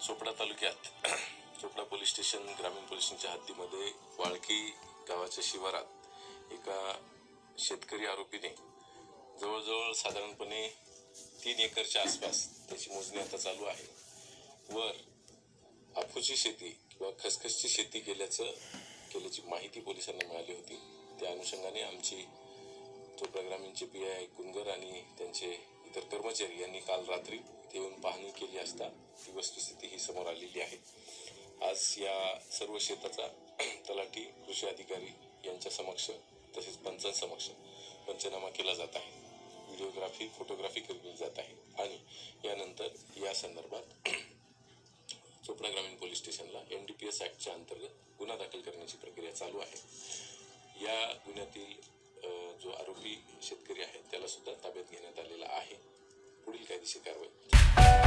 चोपडा तालुक्यात Chopra police station ग्रामीण पोलिसांच्या हद्दीमध्ये वाळकी गावाच्या शिवारात एका शेतकरी आरोपीने जवळजवळ साधारणपणे तीन एकरच्या आसपास त्याची मोजणी आता चालू आहे. वर अफूची शेती किंवा खसखसची शेती केल्याचं केल्याची माहिती पोलिसांना मिळाली होती. त्या अनुषंगाने आमची चोपडा ग्रामीणचे पी आय कुंगर आणि त्यांचे इतर कर्मचारी यांनी काल रात्री येऊन पाहणी केली असता ती वस्तुस्थिती ही समोर आलेली आहे. आज या सर्व शेताचा तलाठी कृषी अधिकारी यांच्या समक्ष तसेच पंचांसमक्ष पंचनामा केला जात आहे. व्हिडिओग्राफी फोटोग्राफी केली जात आहे आणि यानंतर या संदर्भात चोपडा ग्रामीण पोलीस स्टेशनला एन डी पी एस ॲक्टच्या अंतर्गत गुन्हा दाखल करण्याची प्रक्रिया चालू आहे. या गुन्ह्यातील जो आरोपी शेतकरी आहे त्याला सुद्धा ताब्यात घेण्यात आलेला आहे. पुढील कायदेशीर कारवाई. Bye.